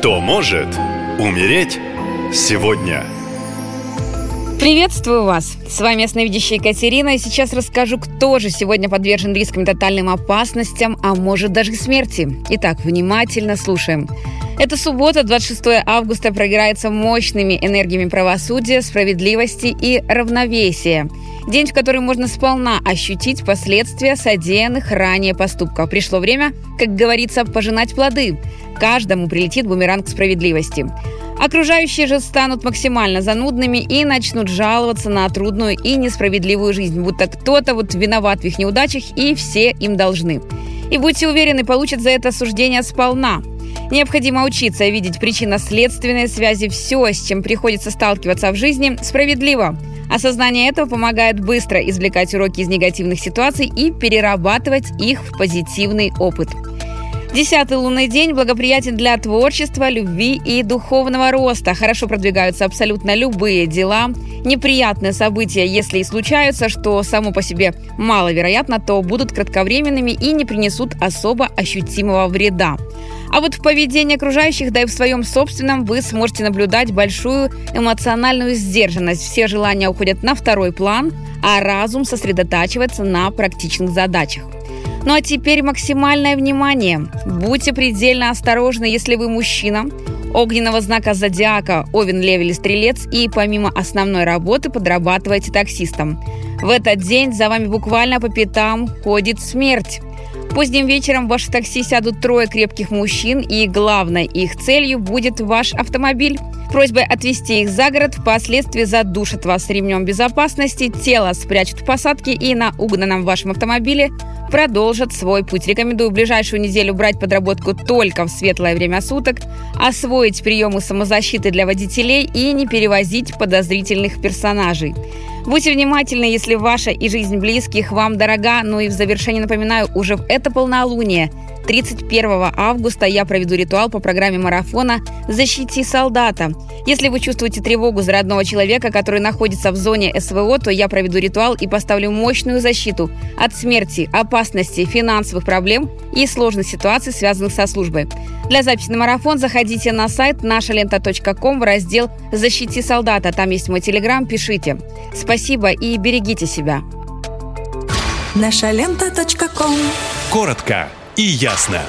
Кто может умереть сегодня? Приветствую вас! С вами ясновидящая Екатерина, и сейчас расскажу, кто же сегодня подвержен рискам и тотальным опасностям, а может даже смерти. Итак, внимательно слушаем. Эта суббота, 26 августа, прогирается мощными энергиями правосудия, справедливости и равновесия. День, в который можно сполна ощутить последствия содеянных ранее поступков. Пришло время, как говорится, пожинать плоды. Каждому прилетит бумеранг справедливости. Окружающие же станут максимально занудными и начнут жаловаться на трудную и несправедливую жизнь, будто кто-то вот виноват в их неудачах и все им должны. И будьте уверены, получат за это осуждение сполна. Необходимо учиться видеть причинно-следственные связи. Все, с чем приходится сталкиваться в жизни, справедливо. Осознание этого помогает быстро извлекать уроки из негативных ситуаций и перерабатывать их в позитивный опыт. Десятый лунный день благоприятен для творчества, любви и духовного роста. Хорошо продвигаются абсолютно любые дела. Неприятные события, если и случаются, что само по себе маловероятно, то будут кратковременными и не принесут особо ощутимого вреда. А вот в поведении окружающих, да и в своем собственном, вы сможете наблюдать большую эмоциональную сдержанность. Все желания уходят на второй план, а разум сосредотачивается на практичных задачах. Ну а теперь максимальное внимание. Будьте предельно осторожны, если вы мужчина, огненного знака зодиака Овен, Лев или Стрелец и помимо основной работы подрабатываете таксистом. В этот день за вами буквально по пятам ходит смерть. Поздним вечером в ваше такси сядут трое крепких мужчин, и главной их целью будет ваш автомобиль. Просьбой отвезти их за город впоследствии задушат вас ремнем безопасности, тело спрячут в посадке и на угнанном вашем автомобиле продолжат свой путь. Рекомендую ближайшую неделю брать подработку только в светлое время суток, освоить приемы самозащиты для водителей и не перевозить подозрительных персонажей. Будьте внимательны, если ваша и жизнь близких вам дорога. Ну и в завершение напоминаю, уже в это полнолуние 31 августа я проведу ритуал по программе марафона «Защити солдата». Если вы чувствуете тревогу за родного человека, который находится в зоне СВО, то я проведу ритуал и поставлю мощную защиту от смерти, опасности, финансовых проблем и сложных ситуаций, связанных со службой. Для записи на марафон заходите на сайт нашалента.ком в раздел «Защити солдата». Там есть мой телеграм, пишите. Спасибо и берегите себя. Нашалента.ком Коротко и ясно.